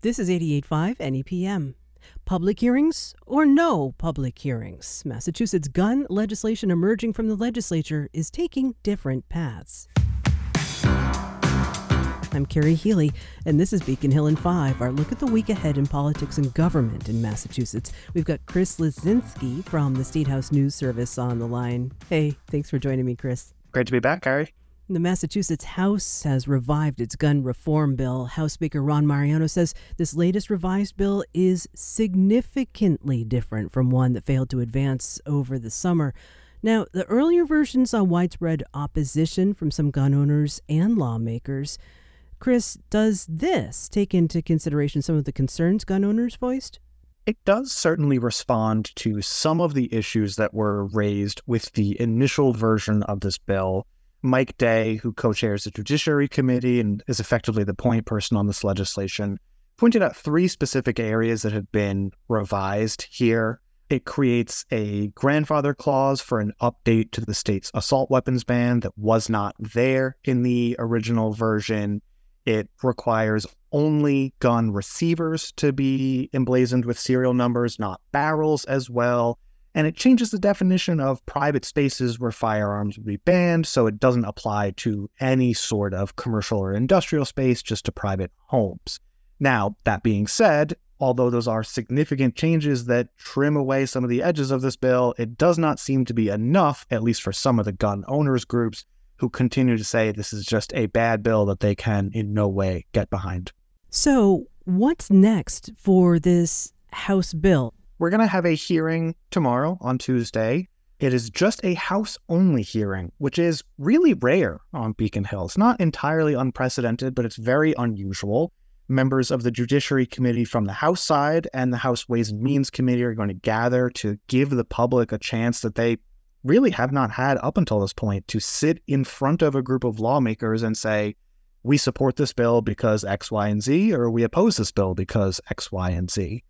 This is 88.5 NEPM. Public hearings or no public hearings? Massachusetts gun legislation emerging from the legislature is taking different paths. I'm Carrie Healy, and this is Beacon Hill in 5, our look at the week ahead in politics and government in Massachusetts. We've got Chris Lisinski from the State House News Service on the line. Hey, thanks for joining me, Chris. Great to be back, Carrie. The Massachusetts House has revived its gun reform bill. House Speaker Ron Mariano says this latest revised bill is significantly different from one that failed to advance over the summer. Now, the earlier version saw widespread opposition from some gun owners and lawmakers. Chris, does this take into consideration some of the concerns gun owners voiced? It does certainly respond to some of the issues that were raised with the initial version of this bill Mike Day, who co chairs the Judiciary Committee and is effectively the point person on this legislation, pointed out three specific areas that have been revised here. It creates a grandfather clause for an update to the state's assault weapons ban that was not there in the original version. It requires only gun receivers to be emblazoned with serial numbers, not barrels as well and it changes the definition of private spaces where firearms would be banned so it doesn't apply to any sort of commercial or industrial space, just to private homes. Now, that being said, although those are significant changes that trim away some of the edges of this bill, it does not seem to be enough, at least for some of the gun owners groups who continue to say this is just a bad bill that they can in no way get behind. So, what's next for this House bill? We're going to have a hearing tomorrow on Tuesday. It is just a House only hearing, which is really rare on Beacon Hill. It's not entirely unprecedented, but it's very unusual. Members of the Judiciary Committee from the House side and the House Ways and Means Committee are going to gather to give the public a chance that they really have not had up until this point to sit in front of a group of lawmakers and say, we support this bill because X, Y, and Z, or we oppose this bill because X, Y, and Z.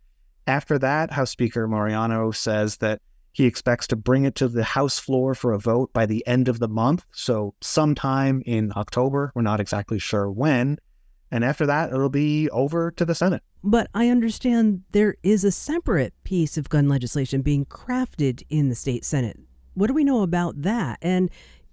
After that, House Speaker Mariano says that he expects to bring it to the House floor for a vote by the end of the month, so sometime in October. We're not exactly sure when. And after that, it'll be over to the Senate. But I understand there is a separate piece of gun legislation being crafted in the state Senate. What do we know about that? And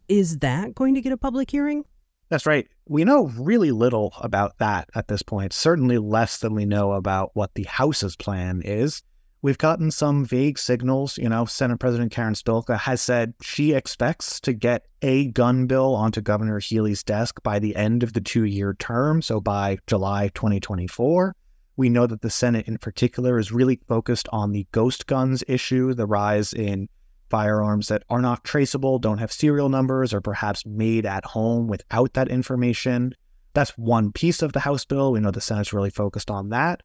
is that going to get a public hearing? That's right. We know really little about that at this point, certainly less than we know about what the House's plan is. We've gotten some vague signals. You know, Senate President Karen Spilka has said she expects to get a gun bill onto Governor Healey's desk by the end of the two year term, so by July 2024. We know that the Senate in particular is really focused on the ghost guns issue, the rise in firearms that are not traceable, don't have serial numbers, or perhaps made at home without that information. That's one piece of the House bill. We know the Senate's really focused on that.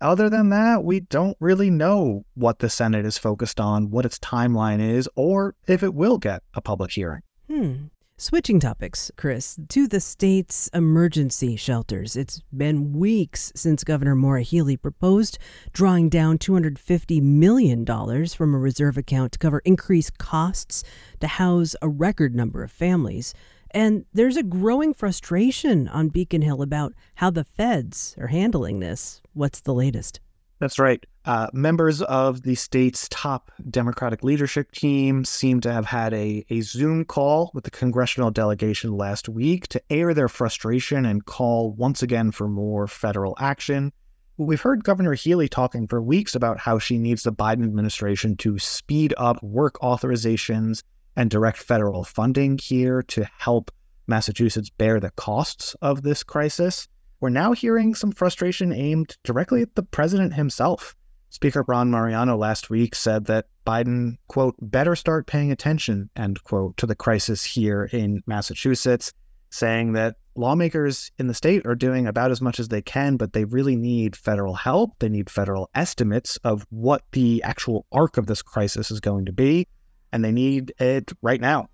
Other than that, we don't really know what the Senate is focused on, what its timeline is, or if it will get a public hearing. Hmm. Switching topics, Chris, to the state's emergency shelters. It's been weeks since Governor Maura Healey proposed drawing down $250 million from a reserve account to cover increased costs to house a record number of families. And there's a growing frustration on Beacon Hill about how the feds are handling this. What's the latest? That's right. Uh, members of the state's top Democratic leadership team seem to have had a, a Zoom call with the congressional delegation last week to air their frustration and call once again for more federal action. We've heard Governor Healey talking for weeks about how she needs the Biden administration to speed up work authorizations and direct federal funding here to help Massachusetts bear the costs of this crisis. We're now hearing some frustration aimed directly at the president himself. Speaker Ron Mariano last week said that Biden, quote, better start paying attention, end quote, to the crisis here in Massachusetts, saying that lawmakers in the state are doing about as much as they can, but they really need federal help. They need federal estimates of what the actual arc of this crisis is going to be, and they need it right now.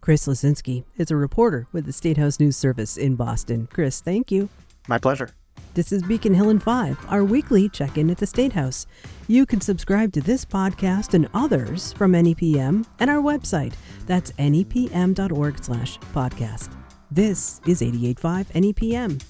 Chris Lisinski is a reporter with the State House News Service in Boston. Chris, thank you. My pleasure. This is Beacon Hill in 5, our weekly check in at the State House. You can subscribe to this podcast and others from NEPM and our website. That's nepm.org slash podcast. This is 885 NEPM.